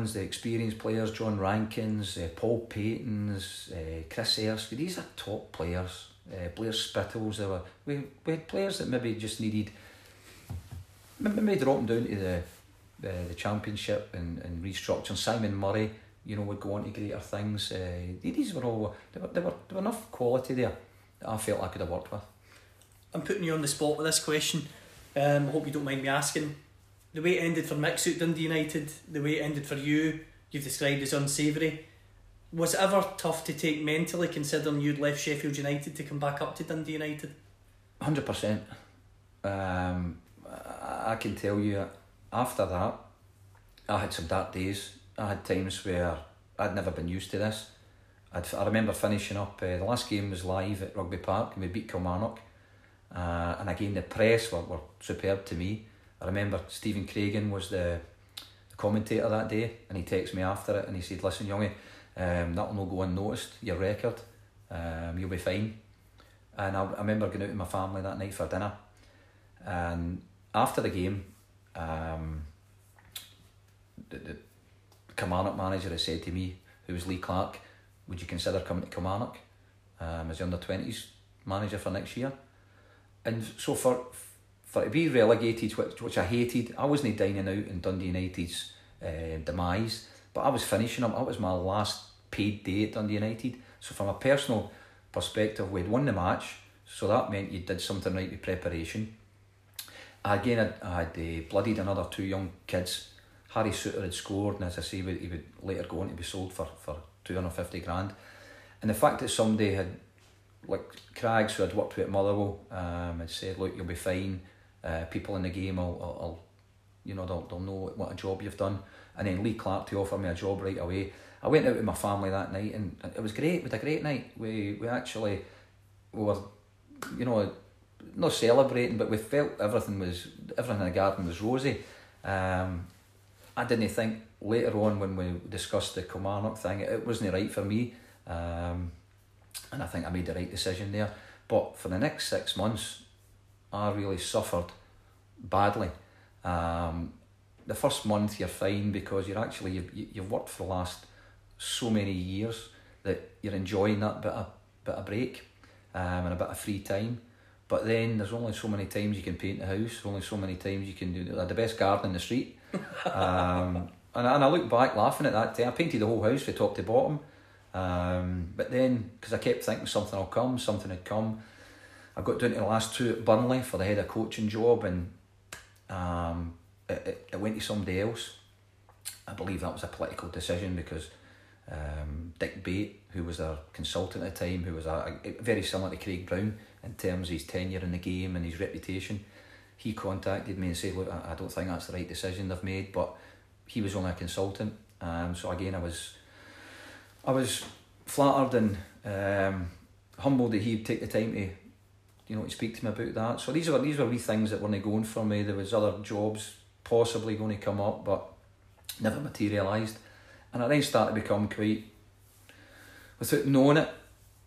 Dillons, the experienced players, John Rankins, uh, Paul Patons, uh, Chris Erskine, these are top players. Uh, Blair Spittals, they were, we, we had players that maybe just needed, maybe dropping down to the the, the championship and, and restructuring. Simon Murray, you know, would go on to greater things. Uh, these were all, there were, there, were, there were enough quality there that I felt I could have worked with. I'm putting you on the spot with this question. Um, I hope you don't mind me asking. The way it ended for Mixu at Dundee United, the way it ended for you, you've described as unsavoury. Was it ever tough to take mentally, considering you'd left Sheffield United to come back up to Dundee United? Hundred percent. Um, I, I can tell you, after that, I had some dark days. I had times where I'd never been used to this. I'd, I remember finishing up. Uh, the last game was live at Rugby Park, and we beat Kilmarnock. Uh, and again, the press were, were superb to me. I remember Stephen Craigan was the, the commentator that day, and he texted me after it, and he said, "Listen, youngie, um, that'll not go unnoticed. Your record, um, you'll be fine." And I, I remember going out with my family that night for dinner. And after the game, um, the, the Kilmarnock manager said to me, who was Lee Clark, would you consider coming to Kilmarnock um, as the under 20s manager for next year? And so for for it to be relegated, which, which I hated, I wasn't dining out in Dundee United's uh, demise, but I was finishing up. That was my last paid day at Dundee United. So from a personal perspective, we'd won the match, so that meant you did something right with preparation. Again, I, had uh, bloodied another two young kids. Harry Suter had scored, and as I say, he would, later go on to be sold for, for 250 grand. And the fact that somebody had, like Craigs, who had worked with at Motherwell, um, had said, Look, you'll be fine. Uh, people in the game will, will, will you know, they'll, they'll know what a job you've done. And then Lee Clark to offer me a job right away. I went out with my family that night, and it was great. We a great night. We we actually we were, you know, not celebrating, but we felt everything was everything in the garden was rosy. Um, I didn't think later on when we discussed the Kilmarnock thing, it wasn't right for me, um, and I think I made the right decision there. But for the next six months, I really suffered badly. Um, the first month you're fine because you're actually you've, you- you've worked for the last so many years that you're enjoying that bit of bit of break um, and a bit of free time. But then there's only so many times you can paint the house. Only so many times you can do the best garden in the street. um, and, I- and I look back laughing at that day. I painted the whole house from top to bottom. Um, but then, because I kept thinking something will come, something had come. I got down to the last two at Burnley for the head of coaching job, and um, it, it, it went to somebody else. I believe that was a political decision because um, Dick Bate, who was their consultant at the time, who was a, a, very similar to Craig Brown in terms of his tenure in the game and his reputation, he contacted me and said, "Look, I, I don't think that's the right decision they've made," but he was only a consultant, um, so again, I was, I was flattered and um, humbled that he'd take the time to you know, to speak to me about that. So these were these were wee things that weren't going for me. There was other jobs possibly going to come up, but never materialised. And I then started to become quite, without knowing it,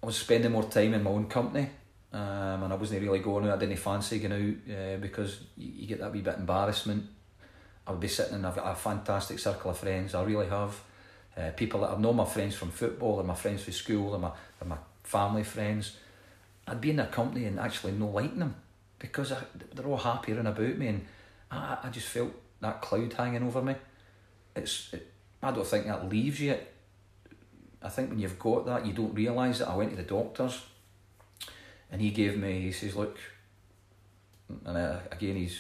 I was spending more time in my own company, um, and I wasn't really going out. I didn't fancy going out uh, because you, you get that wee bit of embarrassment. I would be sitting and I've got a fantastic circle of friends. I really have. Uh, people that I've known my friends from football, they're my friends from school, they're my, they're my family friends. I'd be in their company and actually no liking them because I, they're all happy and about me, and I, I just felt that cloud hanging over me. It's it, I don't think that leaves you. I think when you've got that, you don't realise it. I went to the doctors, and he gave me. He says, "Look," and uh, again, he's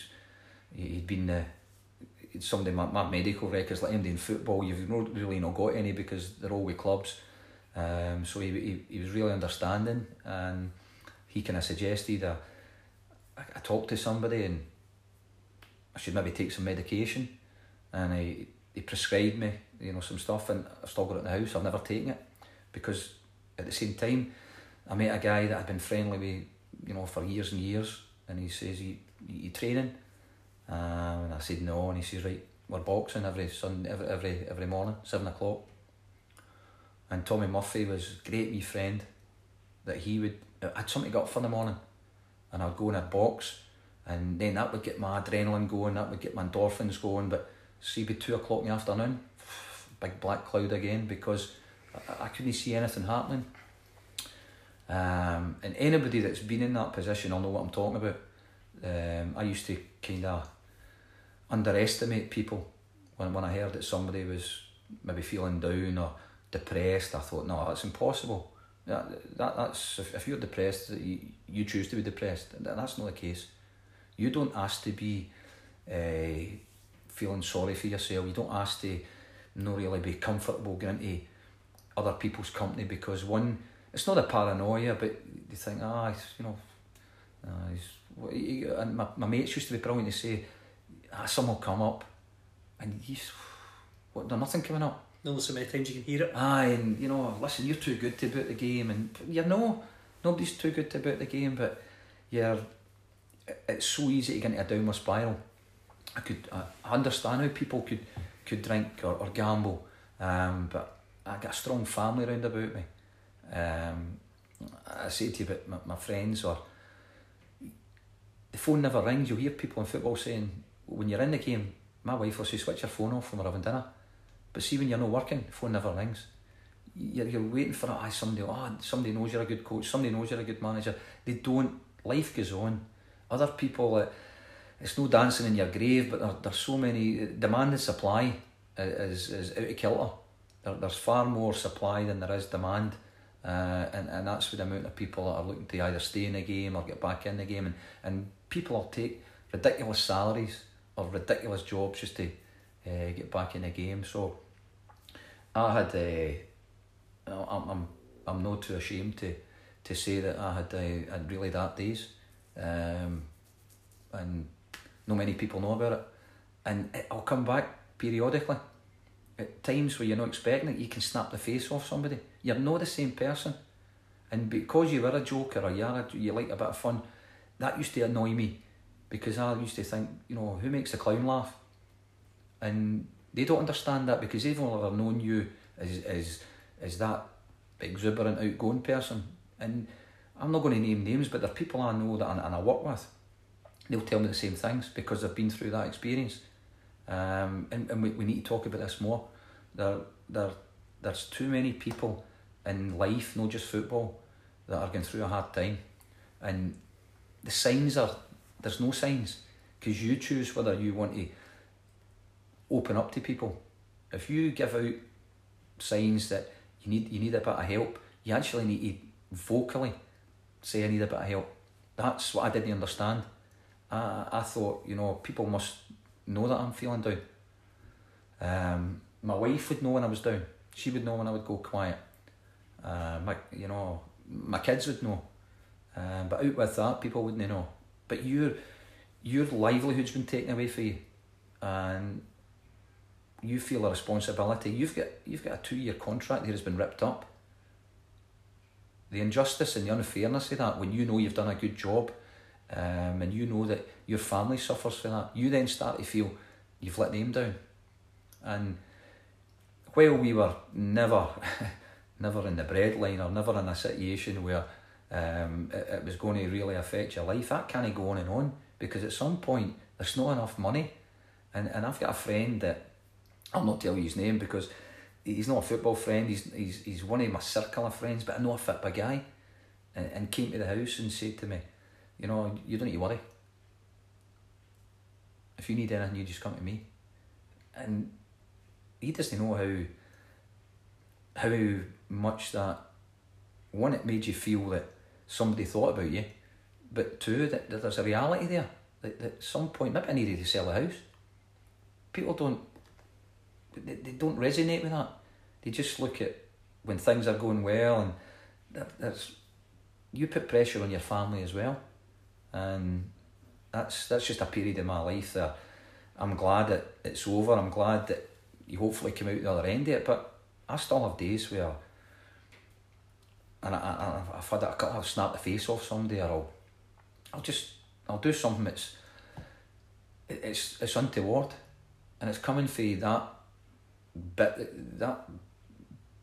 he- he'd been the somebody my, my medical records like him in football. You've not really not got any because they're all with clubs. Um, so he, he he was really understanding and he kind of suggested uh, I, talked to somebody and I should maybe take some medication, and he he prescribed me you know some stuff, and I've still got it in the house. I've never taken it because at the same time, I met a guy that I'd been friendly with you know for years and years, and he says you you training, um, and I said no, and he says right we're boxing every Sunday every every every morning seven o'clock. And Tommy Murphy was a great wee friend that he would had something to get up for the morning and I'd go in a box and then that would get my adrenaline going, that would get my endorphins going. But see by two o'clock in the afternoon, big black cloud again because I, I couldn't see anything happening. Um, and anybody that's been in that position will know what I'm talking about. Um, I used to kind of underestimate people when, when I heard that somebody was maybe feeling down or depressed. I thought, no, that's impossible. That, that that's if, if you're depressed, you, you choose to be depressed. That's not the case. You don't ask to be uh, feeling sorry for yourself. You don't ask to not really be comfortable going into other people's company because one, it's not a paranoia, but you think, ah, oh, you know, uh, he's, and my, my mates used to be brilliant to say, ah, someone will come up, and he's, what, there's nothing coming up. No, so many times you can hear it. Aye, and you know, listen, you're too good to about the game, and you know, nobody's too good to about the game, but you're. It's so easy to get into a downward spiral. I could I understand how people could could drink or, or gamble, um, but I got a strong family around about me. Um, I say to you about my, my friends or the phone never rings. You'll hear people in football saying when you're in the game, my wife will say switch your phone off when we're having dinner. But see when you're not working, phone never rings. You're, you're waiting for ah somebody oh somebody knows you're a good coach, somebody knows you're a good manager. They don't. Life goes on. Other people, uh, it's no dancing in your grave, but there, there's so many demand and supply is is out of kilter. There, there's far more supply than there is demand. Uh, and, and that's with the amount of people that are looking to either stay in the game or get back in the game and, and people will take ridiculous salaries or ridiculous jobs just to uh, get back in the game so I had uh, I'm, I'm, I'm not too ashamed to to say that I had uh, had really that days um, and not many people know about it and it'll come back periodically at times where you're not expecting it, you can snap the face off somebody. You're not the same person. And because you were a joker or you're a, you like a bit of fun, that used to annoy me because I used to think, you know, who makes the clown laugh? And they don't understand that because they've only ever known you as, as, as that exuberant, outgoing person. And I'm not going to name names, but there are people I know that I, and I work with. They'll tell me the same things because they've been through that experience. Um, and and we, we need to talk about this more. There, there, there's too many people in life, not just football, that are going through a hard time. And the signs are, there's no signs because you choose whether you want to open up to people. If you give out signs that you need you need a bit of help, you actually need to vocally say I need a bit of help. That's what I didn't understand. I, I thought, you know, people must know that I'm feeling down. Um, my wife would know when I was down. She would know when I would go quiet. Uh, my, you know, my kids would know. Um, but out with that, people wouldn't know. But your your livelihood's been taken away from you, and you feel a responsibility. You've got you've got a two year contract here has been ripped up. The injustice and the unfairness of that, when you know you've done a good job, um, and you know that your family suffers for that, you then start to feel you've let them down. And while we were never, never in the breadline or never in a situation where um, it, it was going to really affect your life, that can't go on and on because at some point there's not enough money. And, and I've got a friend that I'll not tell you his name because he's not a football friend, he's, he's, he's one of my circle of friends, but I know a fit guy. And, and came to the house and said to me, you know, you don't need to worry. If you need anything, you just come to me. And he doesn't know how how much that one it made you feel that somebody thought about you, but two that, that there's a reality there. That, that at some point maybe I needed to sell a house. People don't they, they don't resonate with that. They just look at when things are going well and that, that's you put pressure on your family as well, and that's that's just a period in my life that I'm glad that it's over. I'm glad that you hopefully come out the other end of it, but I still have days where, and I, I, I've had a couple, I've snapped the face off somebody, or I'll, I'll just, I'll do something that's, it's it's untoward, and it's coming from that bit, that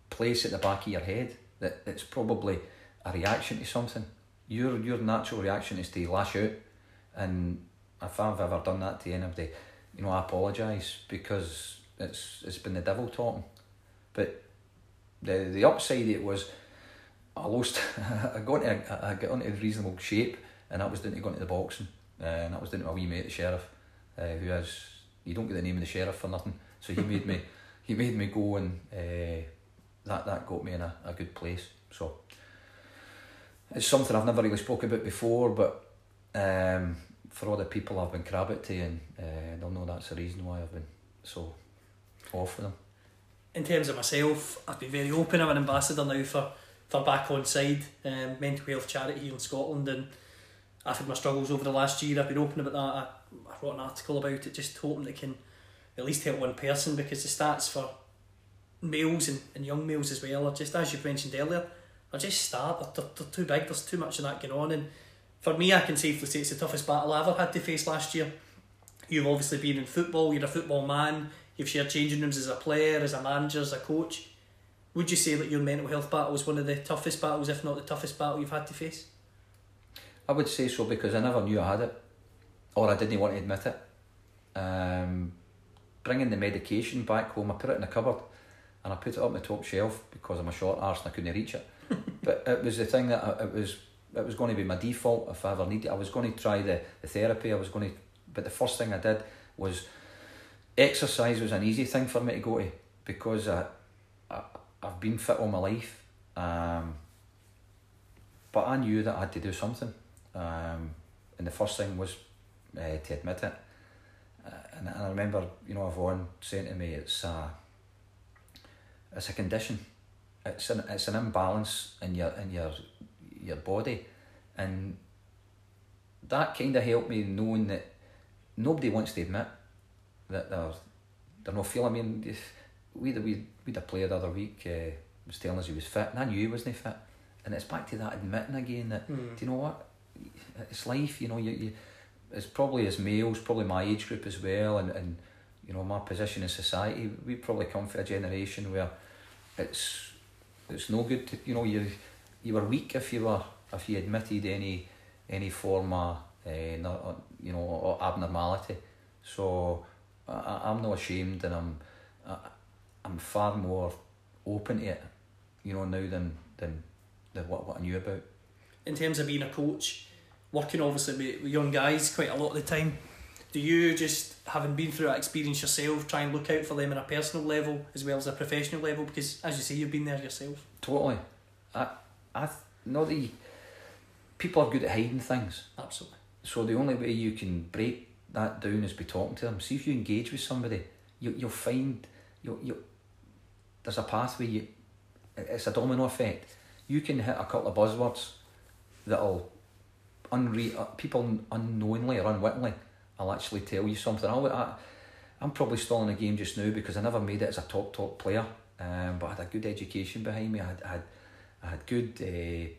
place at the back of your head that it's probably a reaction to something. Your your natural reaction is to lash out, and if I've ever done that to anybody, you know I apologise because it's it's been the devil talking. But the the upside it was I lost. I got into I got into reasonable shape, and that was down to going to the boxing, uh, and that was down to my wee mate, the sheriff, uh, who has you don't get the name of the sheriff for nothing. So he made me he made me go and uh, that that got me in a, a good place. So it's something I've never really spoke about before, but um, for all the people I've been crab to, and uh, they'll know that's the reason why I've been so off with them. in terms of myself, I've been very open. I'm an ambassador now for, for Back On Side, um, mental health charity here in Scotland, and I've had my struggles over the last year. I've been open about that. I, I wrote an article about it, just hoping it can at least help one person because the stats for males and, and young males as well are just, as you've mentioned earlier, are just stark. They're, they're, they're too big, there's too much of that going on. And for me, I can safely say it's the toughest battle I ever had to face last year. You've obviously been in football, you're a football man, you've shared changing rooms as a player, as a manager, as a coach. Would you say that your mental health battle was one of the toughest battles, if not the toughest battle you've had to face? I would say so because I never knew I had it, or I didn't want to admit it. Um, bringing the medication back home, I put it in the cupboard, and I put it up on the top shelf because I'm a short arse and I couldn't reach it. but it was the thing that I, it was. It was going to be my default if I ever needed. it. I was going to try the, the therapy. I was going to, but the first thing I did was exercise was an easy thing for me to go to because I, I I've been fit all my life. Um, but I knew that I had to do something. Um, and the first thing was uh, to admit it. Uh, and, and I remember, you know, Yvonne saying to me, it's a, it's a condition. It's an it's an imbalance in your in your your body, and that kind of helped me knowing that nobody wants to admit that they're they're not feeling. I mean, if we we we had a player the other week uh, was telling us he was fit, and I knew he wasn't fit, and it's back to that admitting again that Mm. do you know what? It's life, you know. You, you it's probably as males, probably my age group as well, and, and you know my position in society. We probably come from a generation where it's it's no good. To, you know, you you were weak if you were if you admitted any any form of uh, not, you know abnormality. So I, I'm not ashamed, and I'm I, I'm far more open to it, you know, now than than than what, what I knew about. in terms of being a coach, working obviously with with young guys quite a lot of the time, do you just having been through that experience yourself try and look out for them on a personal level as well as a professional level? Because as you say, you've been there yourself. Totally. I, I, not the people are good at hiding things. Absolutely. So the only way you can break that down is by talking to them. See if you engage with somebody, you you'll find you you there's a pathway. You, it's a domino effect. You can hit a couple of buzzwords that'll unre- uh, people unknowingly or unwittingly I'll actually tell you something. I'll, I, I'm probably still in the game just now because I never made it as a top top player. Um, but I had a good education behind me. I had I had, I had good uh,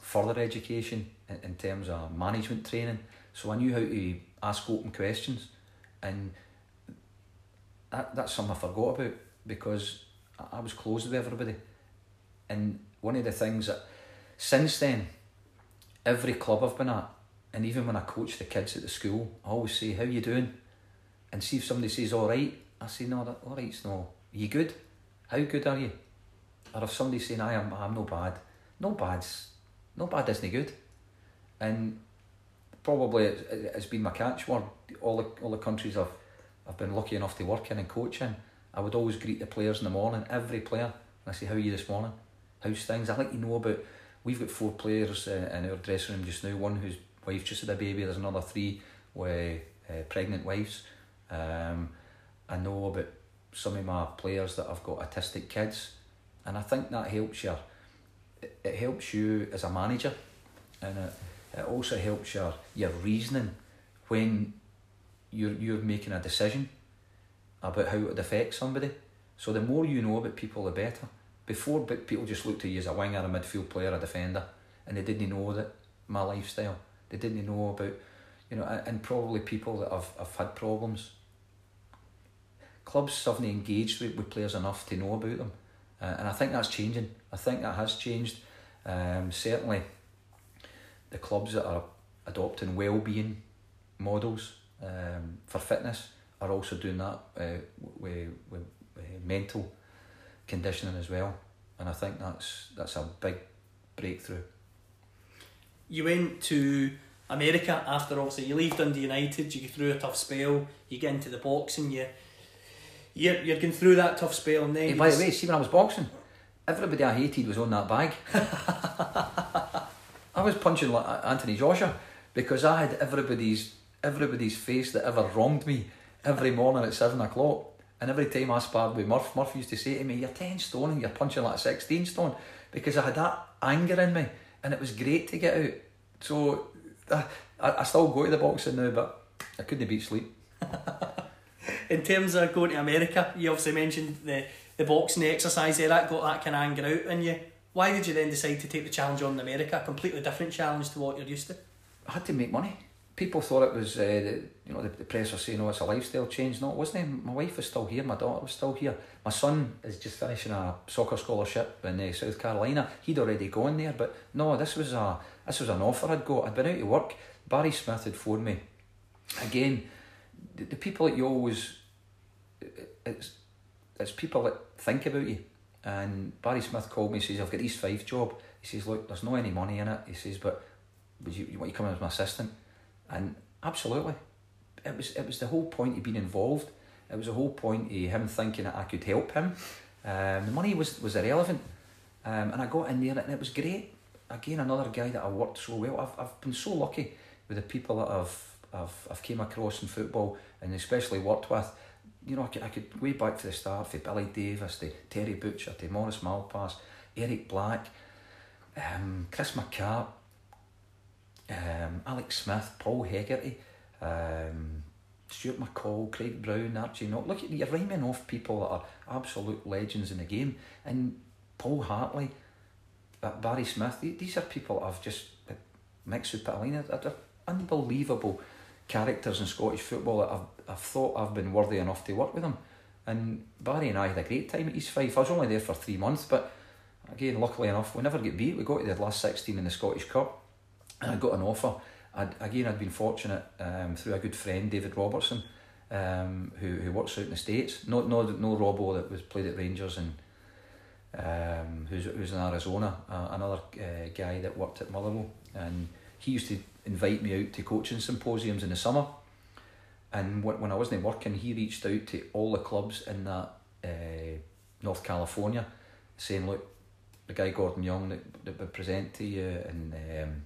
further education in, in terms of management training. So I knew how to ask open questions, and that that's something I forgot about because I, I was close with everybody. And one of the things that since then, every club I've been at, and even when I coach the kids at the school, I always say, "How you doing?" And see if somebody says, "All right," I say, "No, that all right's no. you good? How good are you?" Or if somebody's saying, "I am, I'm no bad," no bad's, no bad isn't good, and probably it- it's been my catchword. All the all the countries I've I've been lucky enough to work in and coach in, I would always greet the players in the morning, every player, and I say, "How are you this morning? How's things?" I like to know about. We've got four players uh, in our dressing room just now. One whose wife just had a baby. There's another three with uh, pregnant wives. Um, I know about some of my players that have got autistic kids, and I think that helps you. It, helps you as a manager and it, it also helps your your reasoning when you're you're making a decision about how it would affect somebody. So the more you know about people, the better. Before, but people just looked at you as a winger, a midfield player, a defender, and they didn't know that my lifestyle. They didn't know about, you know, and probably people that have, have had problems. Clubs haven't engaged with, with players enough to know about them, uh, and I think that's changing. I think that has changed. Um, certainly, the clubs that are adopting well-being models um, for fitness are also doing that uh, with, with, with mental conditioning as well, and I think that's that's a big breakthrough. You went to America after obviously you leave Dundee United, you go through a tough spell, you get into the boxing, you you're, you're going through that tough spell and then Hey, by the way, see when I was boxing, everybody I hated was on that bag. I was punching like uh, Anthony Joshua because I had everybody's everybody's face that ever wronged me every morning at seven o'clock. And every time I sparred with Murph, Murph used to say to me, You're 10 stone and you're punching like 16 stone because I had that anger in me and it was great to get out. So I, I still go to the boxing now, but I couldn't beat sleep. in terms of going to America, you obviously mentioned the, the boxing, the exercise there, that got that kind of anger out in you. Why did you then decide to take the challenge on in America? A completely different challenge to what you're used to. I had to make money. People thought it was, uh, the, you know, the, the press were saying, oh, it's a lifestyle change. No, it wasn't. My wife is still here. My daughter was still here. My son is just finishing a soccer scholarship in uh, South Carolina. He'd already gone there, but no, this was a this was an offer I'd got. I'd been out to work. Barry Smith had phoned me. Again, the, the people that you always, it's it's people that think about you. And Barry Smith called me. Says, "I've got East Fife job." He says, "Look, there's no any money in it." He says, "But would you, you want you come in as my assistant?" And absolutely, it was it was the whole point of being involved. It was the whole point of him thinking that I could help him. Um, the money was was irrelevant, um, and I got in there and it was great. Again, another guy that I worked so well. I've I've been so lucky with the people that I've I've I've came across in football and especially worked with. You know, I could, I could way back to the start, from Billy Davies to Terry Butcher to Maurice Malpas, Eric Black, um, Chris McCart, um, Alex Smith, Paul Hegarty, um, Stuart McCall, Craig Brown, Archie Knox. Look, at you're rhyming off people that are absolute legends in the game. And Paul Hartley, uh, Barry Smith, the- these are people I've just uh, mixed with Paatelainen. They're unbelievable characters in Scottish football that I've, I've thought I've been worthy enough to work with them. And Barry and I had a great time at East Fife. I was only there for three months, but again, luckily enough, we never get beat. We got to the last 16 in the Scottish Cup, and I got an offer. I'd, again, I'd been fortunate um, through a good friend, David Robertson, um, who, who works out in the States. No, no, no Robbo that was played at Rangers and um, who's, who's in Arizona, uh, another uh, guy that worked at Motherwell. And he used to invite me out to coaching symposiums in the summer. And when, when I wasn't working, he reached out to all the clubs in that uh, North California, saying, "Look, the guy Gordon Young that, that would present to you and um,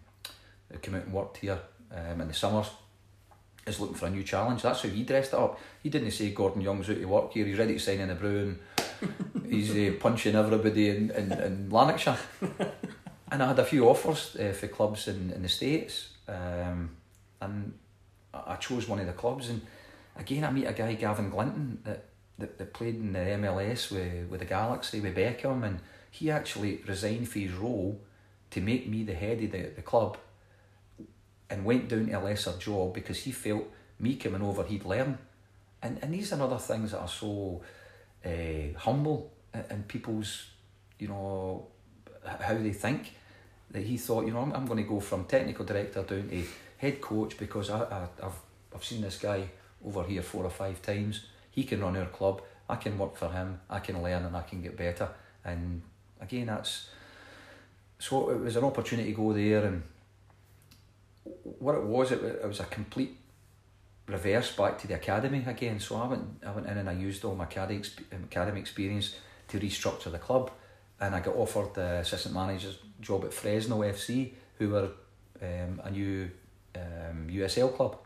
that came out and worked here um, in the summers is looking for a new challenge." That's how he dressed it up. He didn't say Gordon Young's out to work here. He's ready to sign in the and he's uh, punching everybody in, in, in Lanarkshire. and I had a few offers uh, for clubs in, in the States. Um, and I I chose one of the clubs, and again, I meet a guy, Gavin Glinton, that, that, that played in the MLS with, with the Galaxy, with Beckham, and he actually resigned for his role to make me the head of the, the club and went down to a lesser job because he felt me coming over, he'd learn. And, and these are other things that are so uh, humble in people's, you know, how they think. That he thought, you know, I'm, I'm going to go from technical director down to head coach because I, I, I've, I've seen this guy over here four or five times. He can run our club. I can work for him. I can learn and I can get better. And again, that's so it was an opportunity to go there. And what it was, it, it was a complete reverse back to the academy again. So I went, I went in and I used all my academy, exp- academy experience to restructure the club, and I got offered the assistant manager's job at Fresno FC, who were um, a new um, USL club.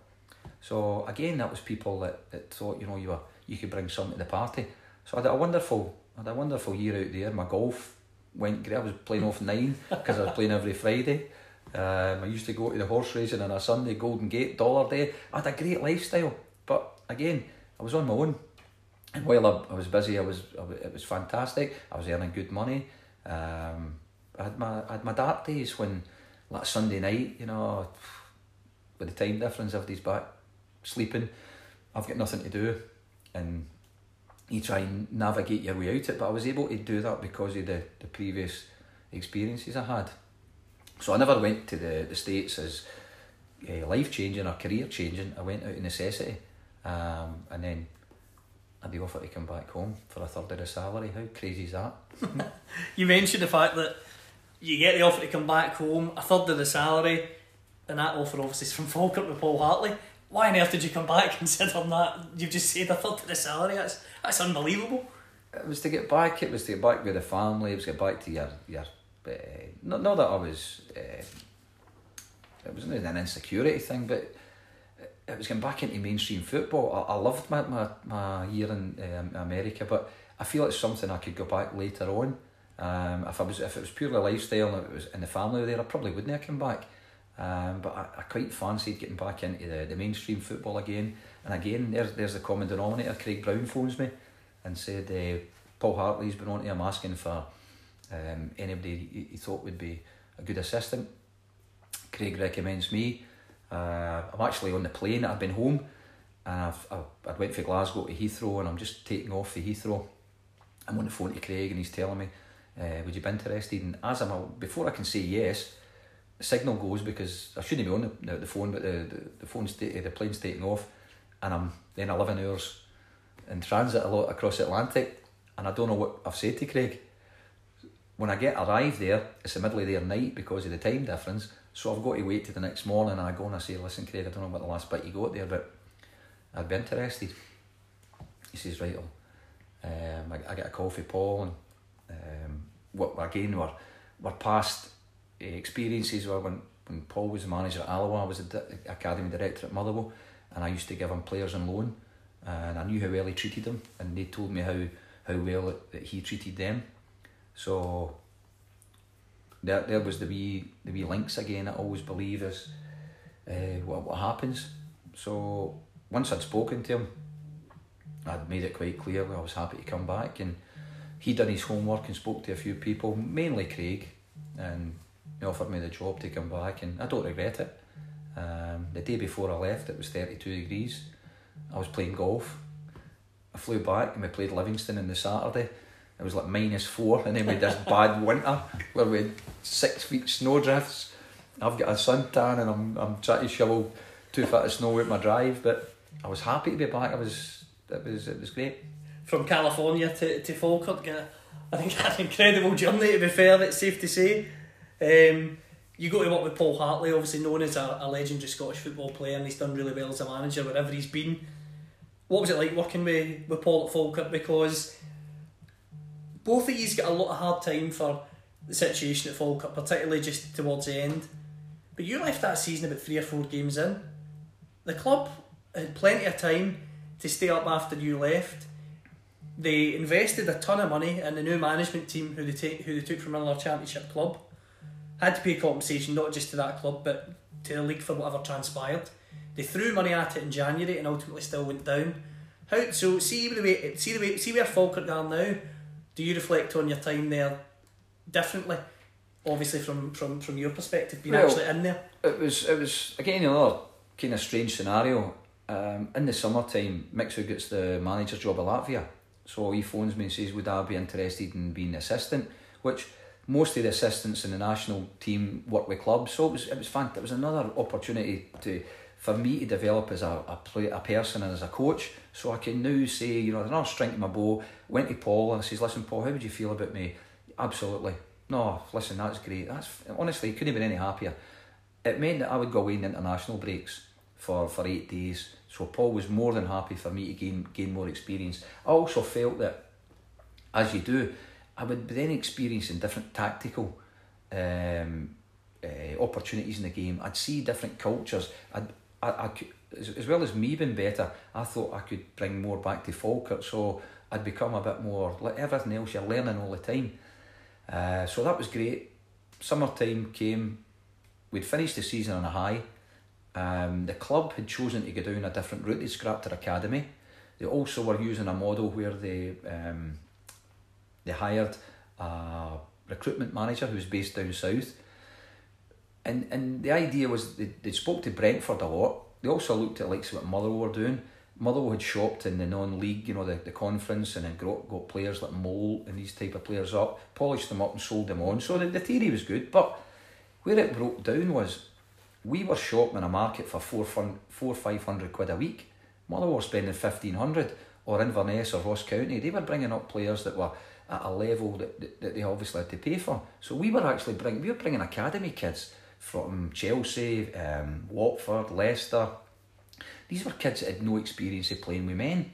So again, that was people that, that thought you know you were you could bring something to the party. So I had a wonderful, I had a wonderful year out there. My golf went great. I was playing off nine because I was playing every Friday. Um, I used to go to the horse racing on a Sunday, Golden Gate, Dollar Day. I had a great lifestyle, but again, I was on my own. And while I, I was busy, I was, I was it was fantastic. I was earning good money. Um, I had my I had my dark days when, like Sunday night, you know, with the time difference, everybody's back sleeping. I've got nothing to do, and you try and navigate your way out it. But I was able to do that because of the, the previous experiences I had. So I never went to the, the States as uh, life changing or career changing. I went out of necessity. Um, and then I'd be offered to come back home for a third of the salary. How crazy is that? You mentioned the fact that you get the offer to come back home, a third of the salary, and that offer obviously is from Falkirk with Paul Hartley. Why on earth did you come back considering that you've just said a third of the salary? That's that's unbelievable. It was to get back. It was to get back with the family. It was to get back to your your. Uh, not not that I was. Uh, it wasn't an insecurity thing, but it was getting back into mainstream football. I, I loved my, my, my year in um, America, but I feel it's something I could go back later on. Um, if I was if it was purely lifestyle and it was and the family there, I probably wouldn't have come back. Um, but I, I quite fancied getting back into the, the mainstream football again. And again, there's there's the common denominator. Craig Brown phones me and said uh, Paul Hartley's been on to him asking for um, anybody he, he thought would be a good assistant. Craig recommends me. Uh, I'm actually on the plane. I've been home, and I've, I I went for Glasgow to Heathrow, and I'm just taking off for Heathrow. I'm on the phone to Craig, and he's telling me, uh, "Would you be interested?" And as I'm before I can say yes, the signal goes because I shouldn't be on the, the, phone, but the the, the phone's the plane's taking off, and I'm then eleven hours in transit a lot across the Atlantic, and I don't know what I've said to Craig. When I get arrived there, it's the middle of their night because of the time difference. So I've got to wait till the next morning and I go and I say, listen Craig, I don't know about the last bit you got there, but I'd be interested. He says, right, um, I, I get a call for Paul and um, what again were, were past uh, experiences were when, when Paul was the manager at Alloa, I was the academy director at Motherwell and I used to give him players on loan and I knew how well he treated them and they told me how, how well that he treated them. So there, there was the wee the wee links again. I always believe is uh, what what happens. So once I'd spoken to him, I'd made it quite clear I was happy to come back, and he done his homework and spoke to a few people, mainly Craig, and he offered me the job to come back, and I don't regret it. Um, the day before I left, it was thirty two degrees. I was playing golf. I flew back and we played Livingston on the Saturday. It was like minus four, and then we had this bad winter where we had six feet snowdrifts. I've got a suntan and I'm I'm trying to shovel two foot of snow out my drive, but I was happy to be back. I was it was it was great. From California to, to Falkirk, I think that's an incredible journey to be fair, it's safe to say. Um, you go to work with Paul Hartley, obviously known as a, a legendary Scottish football player, and he's done really well as a manager wherever he's been. What was it like working with, with Paul at Falkirk? Because both of you got a lot of hard time for the situation at Falkirk, particularly just towards the end. But you left that season about three or four games in. The club had plenty of time to stay up after you left. They invested a ton of money in the new management team who they take who they took from another championship club. Had to pay compensation not just to that club but to the league for whatever transpired. They threw money at it in January and ultimately still went down. How so? See the way see the way see where Falkirk are now. Do you reflect on your time there differently? Obviously, from from from your perspective, being Well, actually in there. It was it was again another kind of strange scenario. Um, in the summertime, Mixu gets the manager's job at Latvia, so he phones me and says, "Would I be interested in being the assistant?" Which most of the assistants in the national team work with clubs, so it was it was fun. It was another opportunity to for me to develop as a, a play a person and as a coach. So I can now say, you know, there's another string to my bow. Went to Paul and I says, "Listen, Paul, how would you feel about me?" Absolutely. No, listen, that's great. That's honestly couldn't have been any happier. It meant that I would go away in international breaks for, for eight days. So Paul was more than happy for me to gain gain more experience. I also felt that, as you do, I would then experience in different tactical um, uh, opportunities in the game. I'd see different cultures. I'd, I, I as, as well as me being better, I thought I could bring more back to Falkirk. So I'd become a bit more like everything else. You're learning all the time. Uh, so that was great. Summertime came. we'd finished the season on a high. Um, the club had chosen to go down a different route. They scrapped their academy. They also were using a model where they um, they hired a recruitment manager who was based down south. And and the idea was they, they spoke to Brentford a lot. They also looked at likes of what Motherwell were doing. Motherwell had shopped in the non-league, you know, the, the conference, and then got, got players like Moult and these type of players up, polished them up and sold them on. So the, the theory was good, but where it broke down was we were shopping a market for four fun, four five hundred quid a week. Motherwell were spending fifteen hundred, or Inverness or Ross County, they were bringing up players that were at a level that, that, that they obviously had to pay for. So we were actually bringing we were bringing academy kids from Chelsea, um, Watford, Leicester. These were kids that had no experience of playing with men,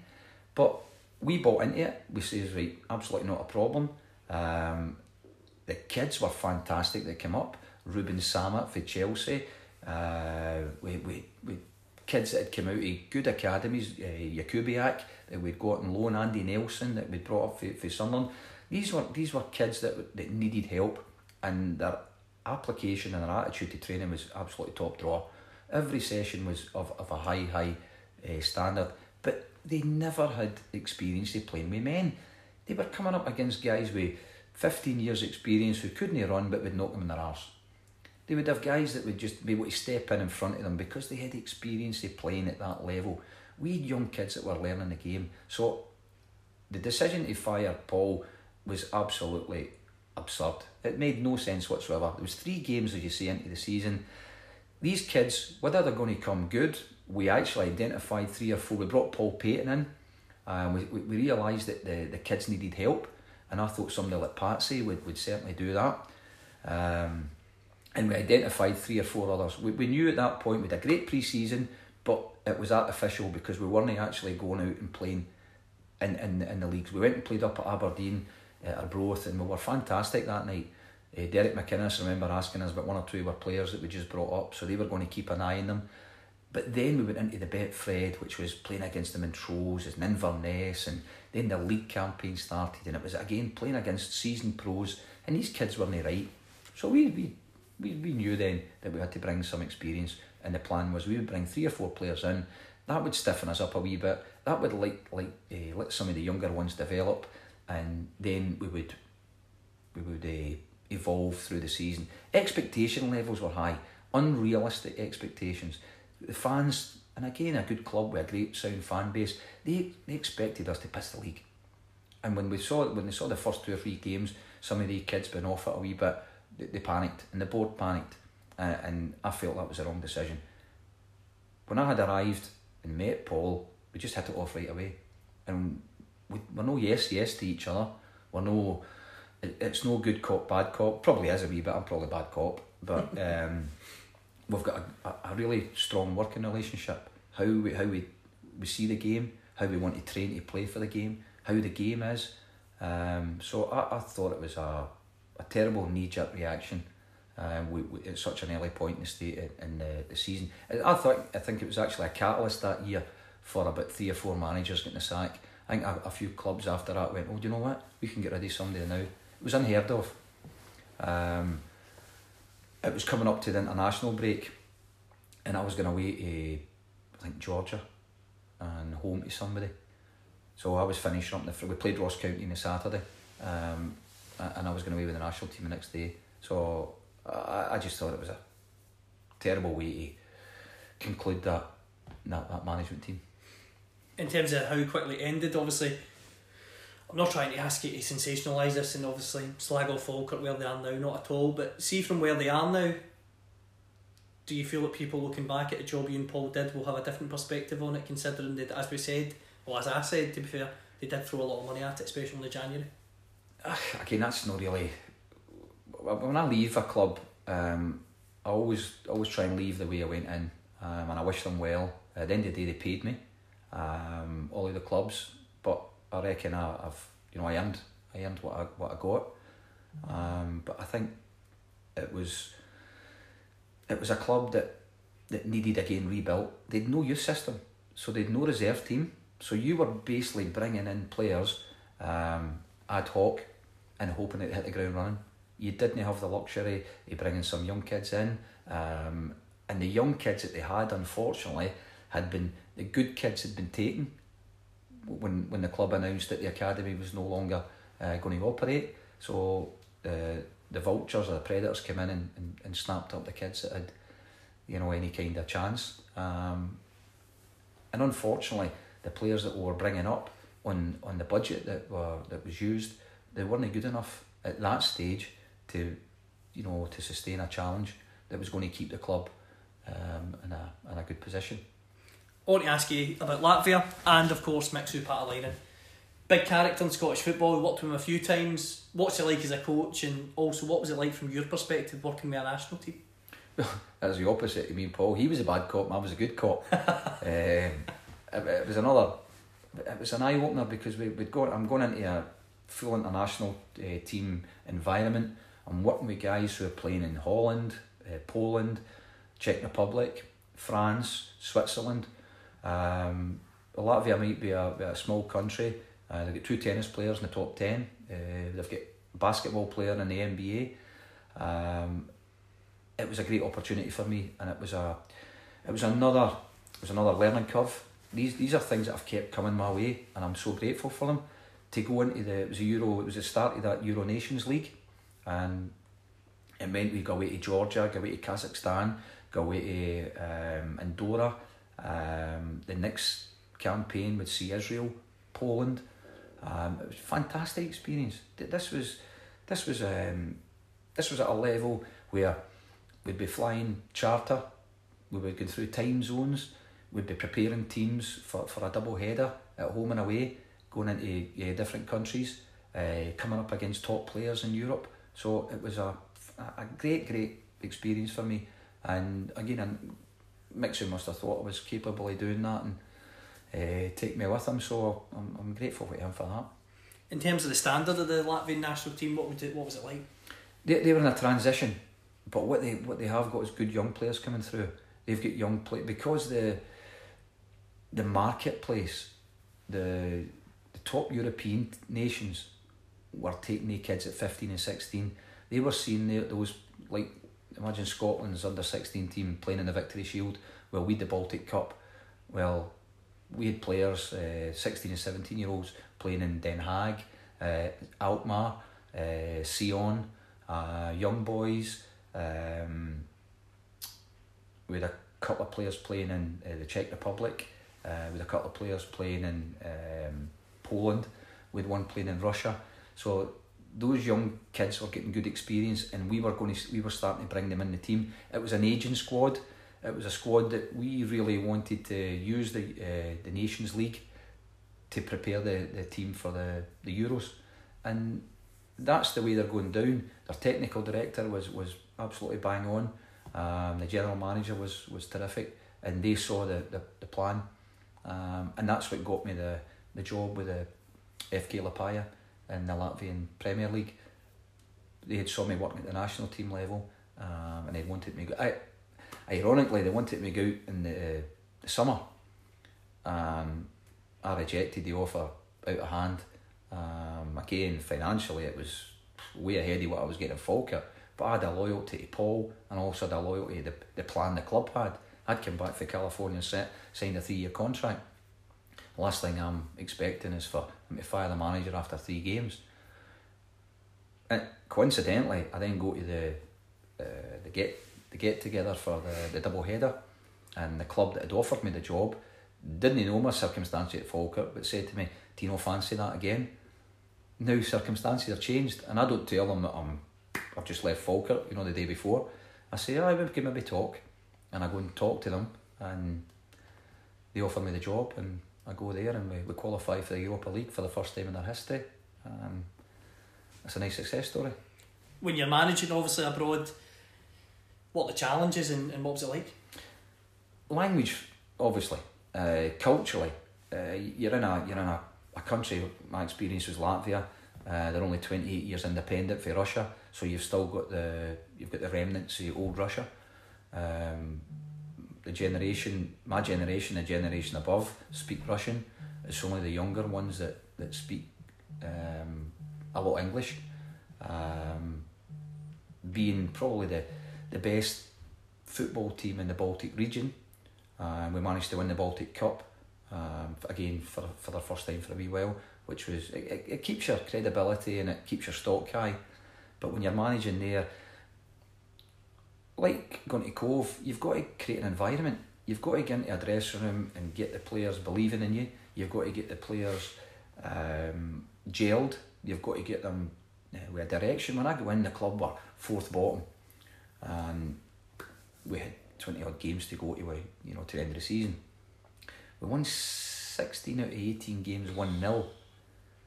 but we bought into it. We says right, absolutely not a problem. Um, the kids were fantastic. They came up. Ruben Sammut for Chelsea. Uh, we, we, we kids that had come out of good academies, uh, Jakubiak, that we'd got on loan, Andy Nelson that we'd brought up for, for Sunderland. These were these were kids that that needed help, and their application and their attitude to training was absolutely top draw. Every session was of, of a high high uh, standard, but they never had experience of playing with men. They were coming up against guys with fifteen years experience who couldn't run but would knock them in their arse. They would have guys that would just be able to step in in front of them because they had experience of playing at that level. We had young kids that were learning the game. So the decision to fire Paul was absolutely absurd. It made no sense whatsoever. There was three games, as you say, into the season. These kids, whether they're going to come good, we actually identified three or four. We brought Paul Paton in. Um, we, we, we realised that the, the kids needed help, and I thought somebody like Patsy would, would certainly do that. Um, and we identified three or four others. We, we knew at that point we had a great pre season, but it was artificial because we weren't actually going out and playing in, in, in the leagues. We went and played up at Aberdeen, at Arbroath, and we were fantastic that night. Uh, Derek McInnes, remember asking us about one or two of our players that we just brought up, so they were going to keep an eye on them. But then we went into the Betfred, which was playing against the Montrose and Inverness, and then the league campaign started, and it was again playing against seasoned pros, and these kids weren't right. So we, we, we, we knew then that we had to bring some experience, and the plan was we would bring three or four players in. That would stiffen us up a wee bit. That would like like uh, let some of the younger ones develop, and then we would we would uh, evolve through the season. Expectation levels were high, unrealistic expectations. The fans, and again, a good club with a great sound fan base, they, they expected us to piss the league. And when we saw when they saw the first two or three games, some of the kids been off it a wee bit, they, they panicked, and the board panicked, uh, and I felt that was the wrong decision. When I had arrived and met Paul, we just hit it off right away, and we, we're no yes yes to each other. We're no, it, it's no good cop bad cop. Probably is a wee bit. I'm probably bad cop, but um, we've got a, a, a really strong working relationship. How we how we we see the game, how we want to train to play for the game, how the game is. Um, so I, I thought it was a, a terrible knee jerk reaction. Um, we, we, at such an early point in the state in the, the season, I thought I think it was actually a catalyst that year for about three or four managers getting the sack. I think a, a few clubs after that went, oh, do you know what? We can get rid of somebody now. It was unheard of. Um, it was coming up to the international break, and I was going away to, I think Georgia, and home to somebody. So I was finishing up. The, we played Ross County on the Saturday, um, and I was going away with the national team the next day. So I, I just thought it was a terrible way to conclude that that, that management team. in terms of how quickly it ended, obviously, I'm not trying to ask you to sensationalise this and obviously slag off Falkirk where they are now, not at all. But see from where they are now, do you feel that people looking back at the job you and Paul did will have a different perspective on it, considering that, as we said, well, as I said, to be fair, they did throw a lot of money at it, especially in the January. Again, that's not really. When I leave a club, um, I always always try and leave the way I went in, um, and I wish them well. At the end of the day, they paid me, um, all of the clubs, but I reckon I, I've you know I earned I earned what I what I got, um, but I think it was it was a club that that needed again rebuilt. They'd no youth system, so they'd no reserve team. So you were basically bringing in players um, ad hoc and hoping it hit the ground running. You didn't have the luxury of bringing some young kids in Um, and the young kids that they had, unfortunately, had been the good kids had been taken when when the club announced that the academy was no longer uh, going to operate. So the the vultures or the predators came in and, and, and snapped up the kids that had, you know, any kind of chance. Um, and unfortunately, the players that we were bringing up on, on the budget that were that was used, they weren't good enough at that stage to, you know, to sustain a challenge that was going to keep the club um, in a in a good position. I want to ask you about Latvia and, of course, Mixu Paatelainen. Big character in Scottish football, we worked with him a few times. What's it like as a coach, and also what was it like from your perspective working with a national team? That was the opposite to mean, Paul. He was a bad cop, I was a good cop. um, it, it was another, it was an eye opener because we, we'd go, I'm going into a full international uh, team environment. I'm working with guys who are playing in Holland, uh, Poland, Czech Republic, France, Switzerland. Um, Latvia might be a, a small country. Uh, they've got two tennis players in the top 10. Uh, they've got a basketball player in the NBA. Um, it was a great opportunity for me, and it was a, it was another, it was another learning curve. These these are things that have kept coming my way, and I'm so grateful for them. To go into the it was a Euro, it was the start of that Euro Nations League, and it meant we go away to Georgia, go away to Kazakhstan, go away to um, Andorra. Um, the next campaign would see Israel, Poland. Um, it was a fantastic experience. Th- This was, this was, um, this was at a level where we'd be flying charter, we would go through time zones, we'd be preparing teams for, for a double header at home and away, going into yeah, different countries, uh, coming up against top players in Europe. So it was a, a great, great experience for me. And again, Mixu must have thought I was capable of doing that and uh, take me with him. So I'm, I'm grateful for him for that. In terms of the standard of the Latvian national team, what, would it, what was it like? They, they were in a transition, but what they what they have got is good young players coming through. They've got young play because the the marketplace, the the top European nations were taking the kids at fifteen and sixteen. They were seeing the, those like imagine Scotland's under sixteen team playing in the Victory Shield. Well, we the Baltic Cup. Well, we had players, uh, sixteen and seventeen year olds playing in Den Haag, uh, Alkmaar, uh, Sion, uh, young boys. Um, we had a couple of players playing in uh, the Czech Republic. Uh, with a couple of players playing in um, Poland. With one playing in Russia. So those young kids were getting good experience, and we were going to we were starting to bring them in the team. It was an aging squad. It was a squad that we really wanted to use the uh, the Nations League to prepare the, the team for the, the Euros, and that's the way they're going down. Their technical director was was absolutely bang on. Um, the general manager was was terrific, and they saw the the, the plan, um, and that's what got me the the job with the FK Liepāja in the Latvian Premier League. They had saw me working at the national team level, um, and they wanted me. Go, I, ironically, they wanted me go out in the, the summer. Um, I rejected the offer out of hand. Um, again, financially, it was way ahead of what I was getting in Falkirk. But I had a loyalty to Paul and also had a loyalty to the, the plan the club had. I'd come back for California and set, signed a three year contract. Last thing I'm expecting is for him to fire the manager after three games. And coincidentally, I then go to the uh, the get the get together for the, the double header, and the club that had offered me the job didn't know my circumstances at Falkirk, but said to me, "Do you not fancy that again?" Now circumstances have changed, and I don't tell them that I'm I've just left Falkirk, you know, the day before. I say, "I we can maybe talk," and I go and talk to them, and they offer me the job, and I go there, and we, we qualify for the Europa League for the first time in their history. Um, it's a nice success story. When you're managing, obviously, abroad, what are the challenges and, and what was it like? language, obviously, uh, culturally, uh, you're in a you're in a, a country. My experience was Latvia. Uh, they're only twenty eight years independent for Russia, so you've still got the you've got the remnants of old Russia. Um, the generation, my generation, the generation above, speak Russian. It's only the younger ones that that speak um, a lot English. Um, being probably the the best football team in the Baltic region. Um, we managed to win the Baltic Cup um, again for for the first time for a wee while, which was it, it keeps your credibility and it keeps your stock high. But when you're managing there, like going to Cove, you've got to create an environment. You've got to get into a dressing room and get the players believing in you. You've got to get the players um, gelled. You've got to get them uh, with a direction. When I go in, the club were fourth bottom, and we had twenty odd games to go to, you know, to the end of the season. We won sixteen out of eighteen games, one 0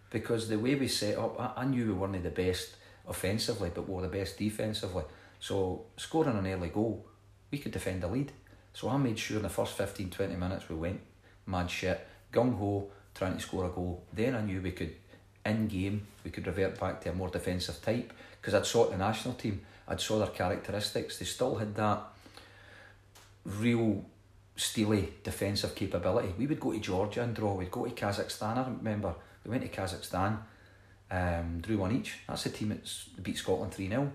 because the way we set up, I, I knew we weren't the best offensively, but we were the best defensively. So scoring an early goal, we could defend the lead. So I made sure in the first 15, 20 minutes we went mad shit, gung ho, trying to score a goal. Then I knew we could, in game, we could revert back to a more defensive type because I'd saw the national team, I'd saw their characteristics. They still had that real steely defensive capability. We would go to Georgia and draw, we'd go to Kazakhstan. I remember we went to Kazakhstan, um, drew one each. That's the team that beat Scotland 3 0.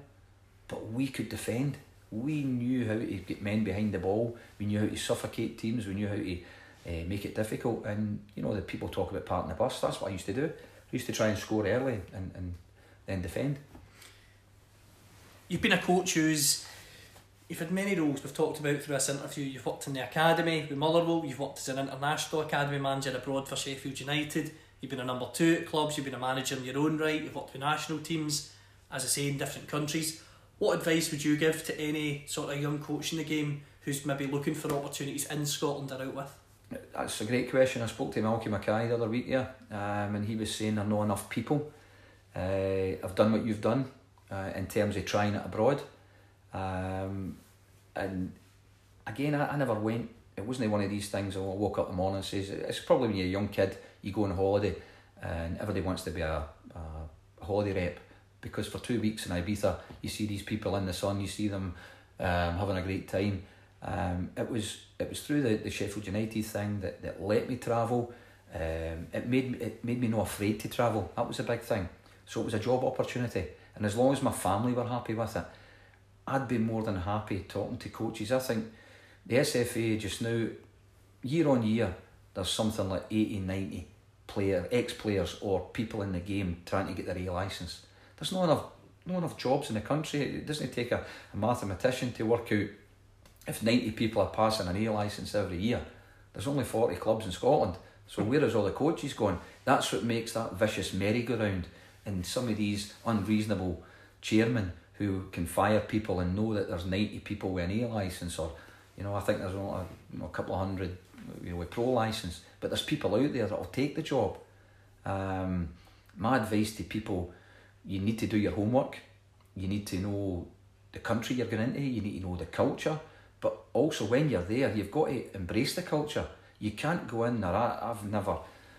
But we could defend. We knew how to get men behind the ball. We knew how to suffocate teams. We knew how to uh, make it difficult. And you know, the people talk about parting the bus. That's what I used to do. I used to try and score early and, and then defend. You've been a coach who's you've had many roles we've talked about through this interview. You've worked in the academy with Motherwell, you've worked as an international academy manager abroad for Sheffield United, you've been a number two at clubs, you've been a manager in your own right, you've worked with national teams, as I say, in different countries. What advice would you give to any sort of young coach in the game who's maybe looking for opportunities in Scotland or out with? That's a great question. I spoke to Malky Mackay the other week, yeah, um, and he was saying there are not enough people. Uh, I've done what you've done uh, in terms of trying it abroad. Um, and again, I, I never went. It wasn't one of these things. I woke up in the morning and says it's probably when you're a young kid, you go on holiday, and everybody wants to be a, a holiday rep because for two weeks in Ibiza, you see these people in the sun, you see them um, having a great time. Um, it was it was through the, the Sheffield United thing that, that let me travel. Um, it made it made me not afraid to travel. That was a big thing. So it was a job opportunity, and as long as my family were happy with it, I'd be more than happy talking to coaches. I think the SFA just now, year on year, there's something like 80, 90 player, ex-players or people in the game trying to get their A licence. There's not enough, not enough jobs in the country. It doesn't take a, a mathematician to work out if 90 people are passing an A licence every year. There's only 40 clubs in Scotland. So where is all the coaches going? That's what makes that vicious merry-go-round and some of these unreasonable chairmen who can fire people and know that there's 90 people with an A licence or you know I think there's only a, you know, a couple of hundred you know with pro licence but there's people out there that will take the job um, my advice to people you need to do your homework. You need to know the country you're going into. You need to know the culture. But also when you're there you've got to embrace the culture. You can't go in there I, I've never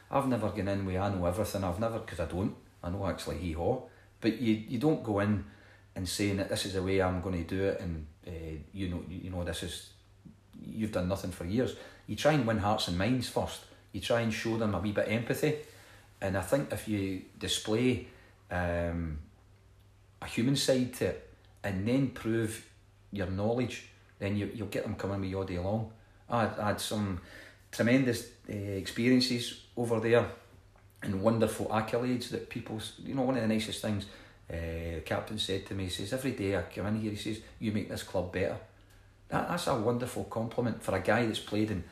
I've never gone in where I know everything. I've never because I don't. I know actually hee haw. But you, you don't go in and saying that this is the way I'm going to do it, and uh, you know, you, you know, this is you've done nothing for years. You try and win hearts and minds first. You try and show them a wee bit of empathy, and I think if you display um, a human side to it, and then prove your knowledge, then you you'll get them coming with you all day long. I, had some tremendous uh, experiences over there, and wonderful accolades that people, you know, one of the nicest things uh, the captain said to me, he says, every day I come in here, he says, you make this club better. That, that's a wonderful compliment for a guy that's played in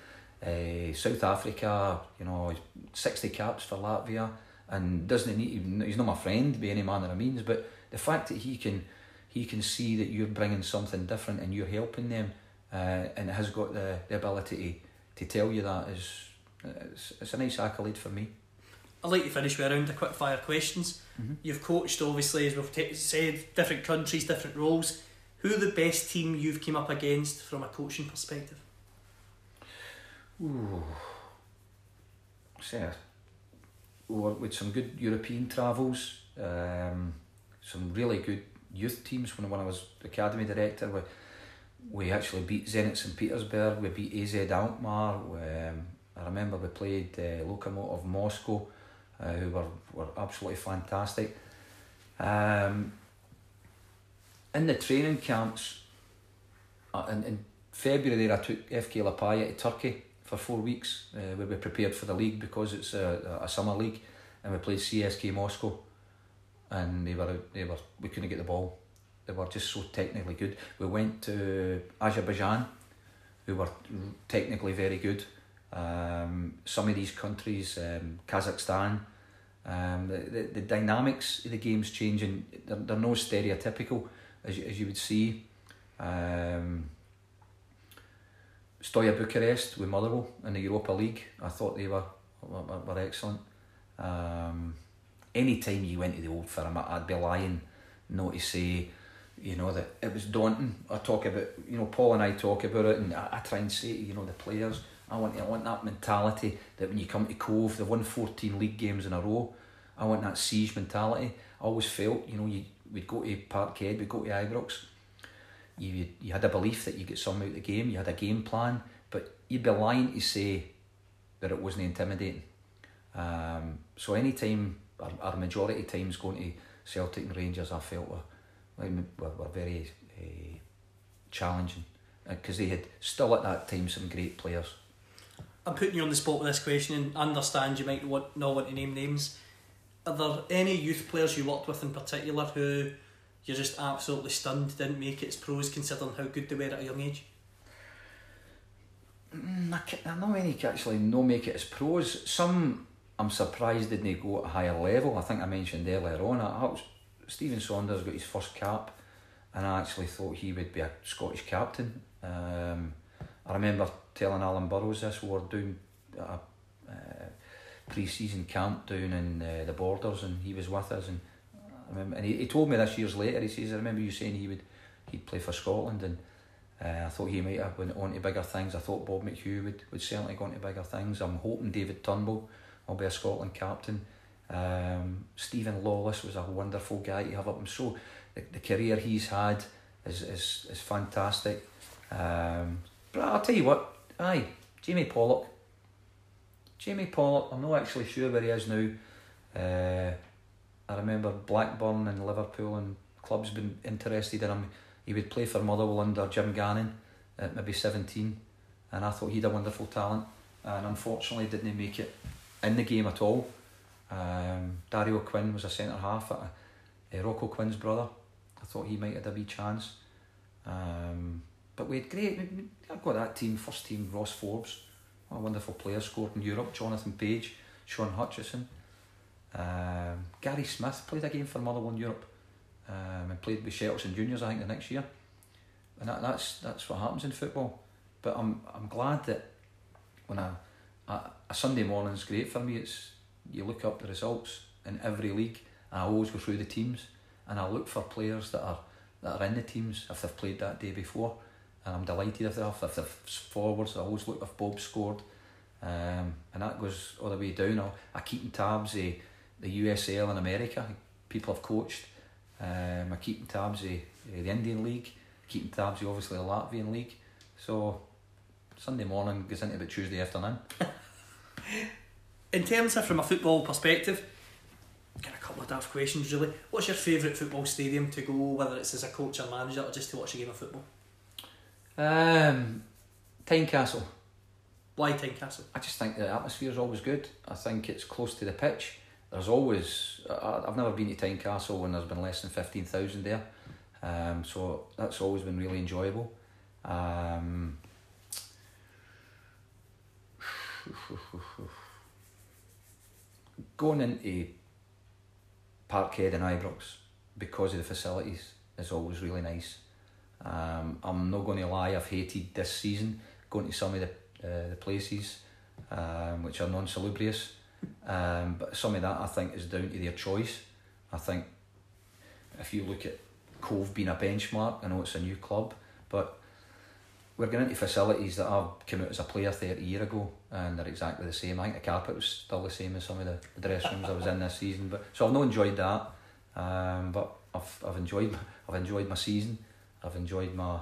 uh, South Africa, you know, 60 caps for Latvia, and doesn't need, he's not my friend by any manner of means, but the fact that he can he can see that you're bringing something different and you're helping them, uh, and has got the, the ability to, to tell you that is it's, it's a nice accolade for me. I'd like to finish with a round of quick fire questions. Mhm. You've coached, obviously, as we've t- said, different countries, different roles. Who are the best team you've came up against from a coaching perspective? Ooh. Say, or with some good European travels, um, some really good youth teams. When, when I was academy director, we, we actually beat Zenit St Petersburg, we beat AZ Alkmaar. Um, I remember we played uh, Lokomotiv Moscow, uh, who were, were absolutely fantastic. Um, in the training camps, uh, and, and February I took FK Liepāja to Turkey for four weeks uh, we prepared for the league because it's a, a summer league and we played CSKA Moscow and they were they were we couldn't get the ball. They were just so technically good. We went to Azerbaijan who were technically very good. Um, some of these countries um, Kazakhstan um, the, the, the dynamics of the game's changing. They're, they're no stereotypical as you, as you would see. Um, Steaua Bucharest with Motherwell in the Europa League. I thought they were were, were excellent. Um, any time you went to the old firm, I'd be lying not to say, you know, that it was daunting. I talk about, you know, Paul and I talk about it, and I, I try and say you know the players, I want I want that mentality that when you come to Cove, they've won fourteen league games in a row. I want that siege mentality. I always felt, you know, you we'd go to Parkhead, we'd go to Ibrox, you you had a belief that you get some out of the game, you had a game plan, but you'd be lying to say that it wasn't intimidating. Um, so any time, our, majority of times going to Celtic and Rangers, I felt were were, were very uh, challenging because they had still at that time some great players. I'm putting you on the spot with this question and understand you might want, not want to name names. Are there any youth players you worked with in particular who you're just absolutely stunned didn't make it as pros considering how good they were at a young age? Mm, know many actually no make it as pros. Some I'm surprised didn't go at a higher level. I think I mentioned earlier on. I, was, Steven Saunders got his first cap, and I actually thought he would be a Scottish captain. Um, I remember telling Alan Burrows this. We were doing a, uh pre-season camp down in uh, the Borders, and he was with us. And and he, he told me this years later. He says, "I remember you saying he would he'd play for Scotland, and uh, I thought he might have went on to bigger things. I thought Bob McHugh would, would certainly go on to bigger things. I'm hoping David Turnbull will be a Scotland captain. Um, Steven Lawless was a wonderful guy to have up. I'm so the, the career he's had is is, is fantastic. Um, but I'll tell you what, aye, Jamie Pollock. Jamie Pollock, I'm not actually sure where he is now. Uh, I remember Blackburn and Liverpool and clubs been interested in him. He would play for Motherwell under Jim Gannon at maybe 17, and I thought he'd a wonderful talent, and unfortunately didn't make it in the game at all. Um, Dario Quinn was a centre half, at uh, Rocco Quinn's brother. I thought he might have a wee chance. Um, but we had great, I've got that team, first team, Ross Forbes, what a wonderful player, scored in Europe, Jonathan Page, Shaun Hutchinson. Um, Gary Smith played a game for Motherwell in Europe um, and played with Shelton Juniors, I think, the next year. And that, that's that's what happens in football. But I'm I'm glad that when I, a, a Sunday morning's great for me. It's you look up the results in every league, and I always go through the teams, and I look for players that are that are in the teams if they've played that day before, and I'm delighted if they have. If they're forwards, I always look if Bob scored, um, and that goes all the way down. I'll, I keep in tabs the USL in America. People have coached. Um, I keep tabs of the Indian League. Keep in tabs of obviously the Latvian League. So Sunday morning goes into about Tuesday afternoon. In terms of from a football perspective, got a couple of daft questions really. What's your favourite football stadium to go, whether it's as a coach or manager or just to watch a game of football? Um, Tynecastle. Why Tynecastle? I just think the atmosphere is always good. I think it's close to the pitch. There's always I, I've never been to Tynecastle when there's been less than fifteen thousand there, um, so that's always been really enjoyable. Um, going into Parkhead and Ibrox because of the facilities is always really nice. Um, I'm not going to lie, I've hated this season going to some of the uh, the places um, which are non-salubrious. Um, but some of that I think is down to their choice. I think if you look at Cove being a benchmark, I know it's a new club, but we're going into facilities that I've come out as a player 30 year ago and they're exactly the same. I think the carpet was still the same as some of the, the dressing rooms I was in this season. But so I've not enjoyed that. Um, but I've I've enjoyed I've enjoyed my season. I've enjoyed my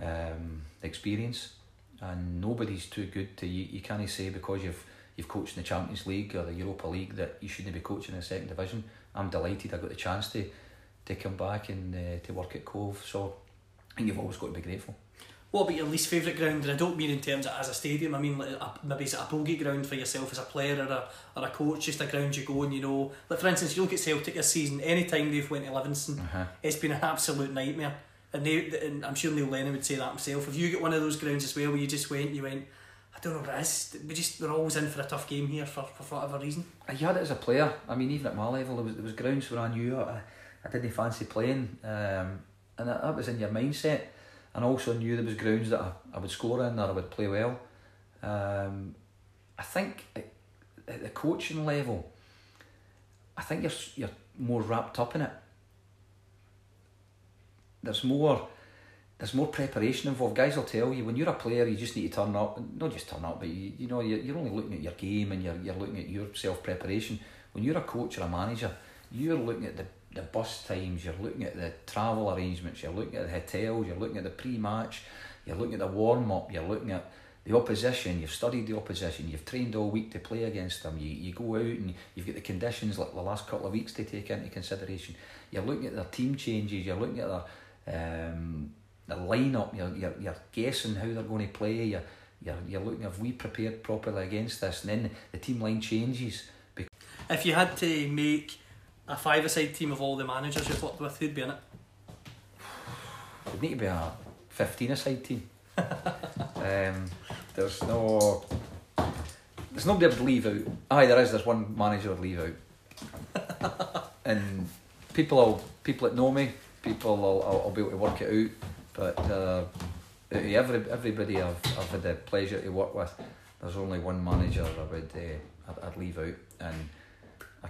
um, experience and nobody's too good to you. You can't say because you've you've coached in the Champions League or the Europa League that you shouldn't be coaching in the second division. I'm delighted I got the chance to to come back and uh, to work at Cove. So I think you've always got to be grateful. What about your least favourite ground? And I don't mean in terms of as a stadium. I mean like a, maybe it's a bogey ground for yourself as a player or a, or a coach. Just a ground you go and you know. Like for instance, you look at Celtic this season. Any time they've went to Livingston, Uh-huh. it's been an absolute nightmare. And, they, and I'm sure Neil Lennon would say that himself. If you get one of those grounds as well, where you just went, you went, don't know what it is. We just we're always in for a tough game here for, for whatever reason. You had it as a player. I mean, even at my level, there was, there was grounds where I knew I, I didn't fancy playing, um, and that, that was in your mindset. And also knew there was grounds that I, I would score in or I would play well. Um, I think at, at the coaching level, I think you're you're more wrapped up in it. There's more. There's more preparation involved. Guys will tell you when you're a player, you just need to turn up. Not just turn up, but you, you know you're, you're only looking at your game and you're, you're looking at your self preparation. When you're a coach or a manager, you're looking at the, the bus times, you're looking at the travel arrangements, you're looking at the hotels, you're looking at the pre match, you're looking at the warm up, you're looking at the opposition, you've studied the opposition, you've trained all week to play against them, you, you go out and you've got the conditions like the last couple of weeks to take into consideration. You're looking at their team changes, you're looking at their um, the lineup, you're, you're, you're guessing how they're going to play, you're, you're, you're looking have we prepared properly against this, and then the team line changes. If you had to make a five-a-side team of all the managers you've worked with, who'd be in it? It'd need to be a 15 a side team. um, there's no. There's nobody I would leave out. Aye, there is. There's one manager I'd leave out. and people will, people that know me, people will, I'll, I'll be able to work it out. But uh, every, everybody I've, I've had the pleasure to work with, there's only one manager I would uh, I'd, I'd leave out. And I,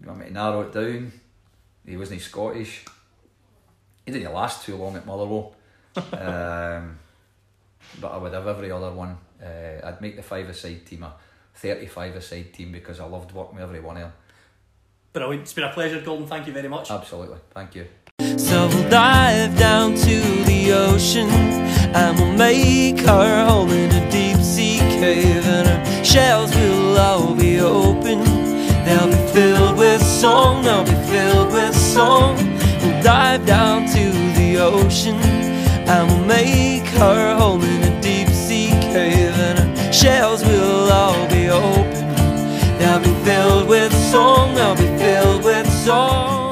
you want me to narrow it down? He wasn't Scottish. He didn't last too long at Motherwell. um, but I would have every other one. Uh, I'd make the five-a-side team a 35-a-side team because I loved working with every one of them. Brilliant. It's been a pleasure, Golden. Thank you very much. Absolutely. Thank you. So we'll dive down to the ocean and we'll make our home in a deep sea cave. And our shells will all be open. They'll be filled with song, they'll be filled with song. We'll dive down to the ocean and we'll make our home in a deep sea cave. And our shells will all be open. They'll be filled with song, they'll be filled with song.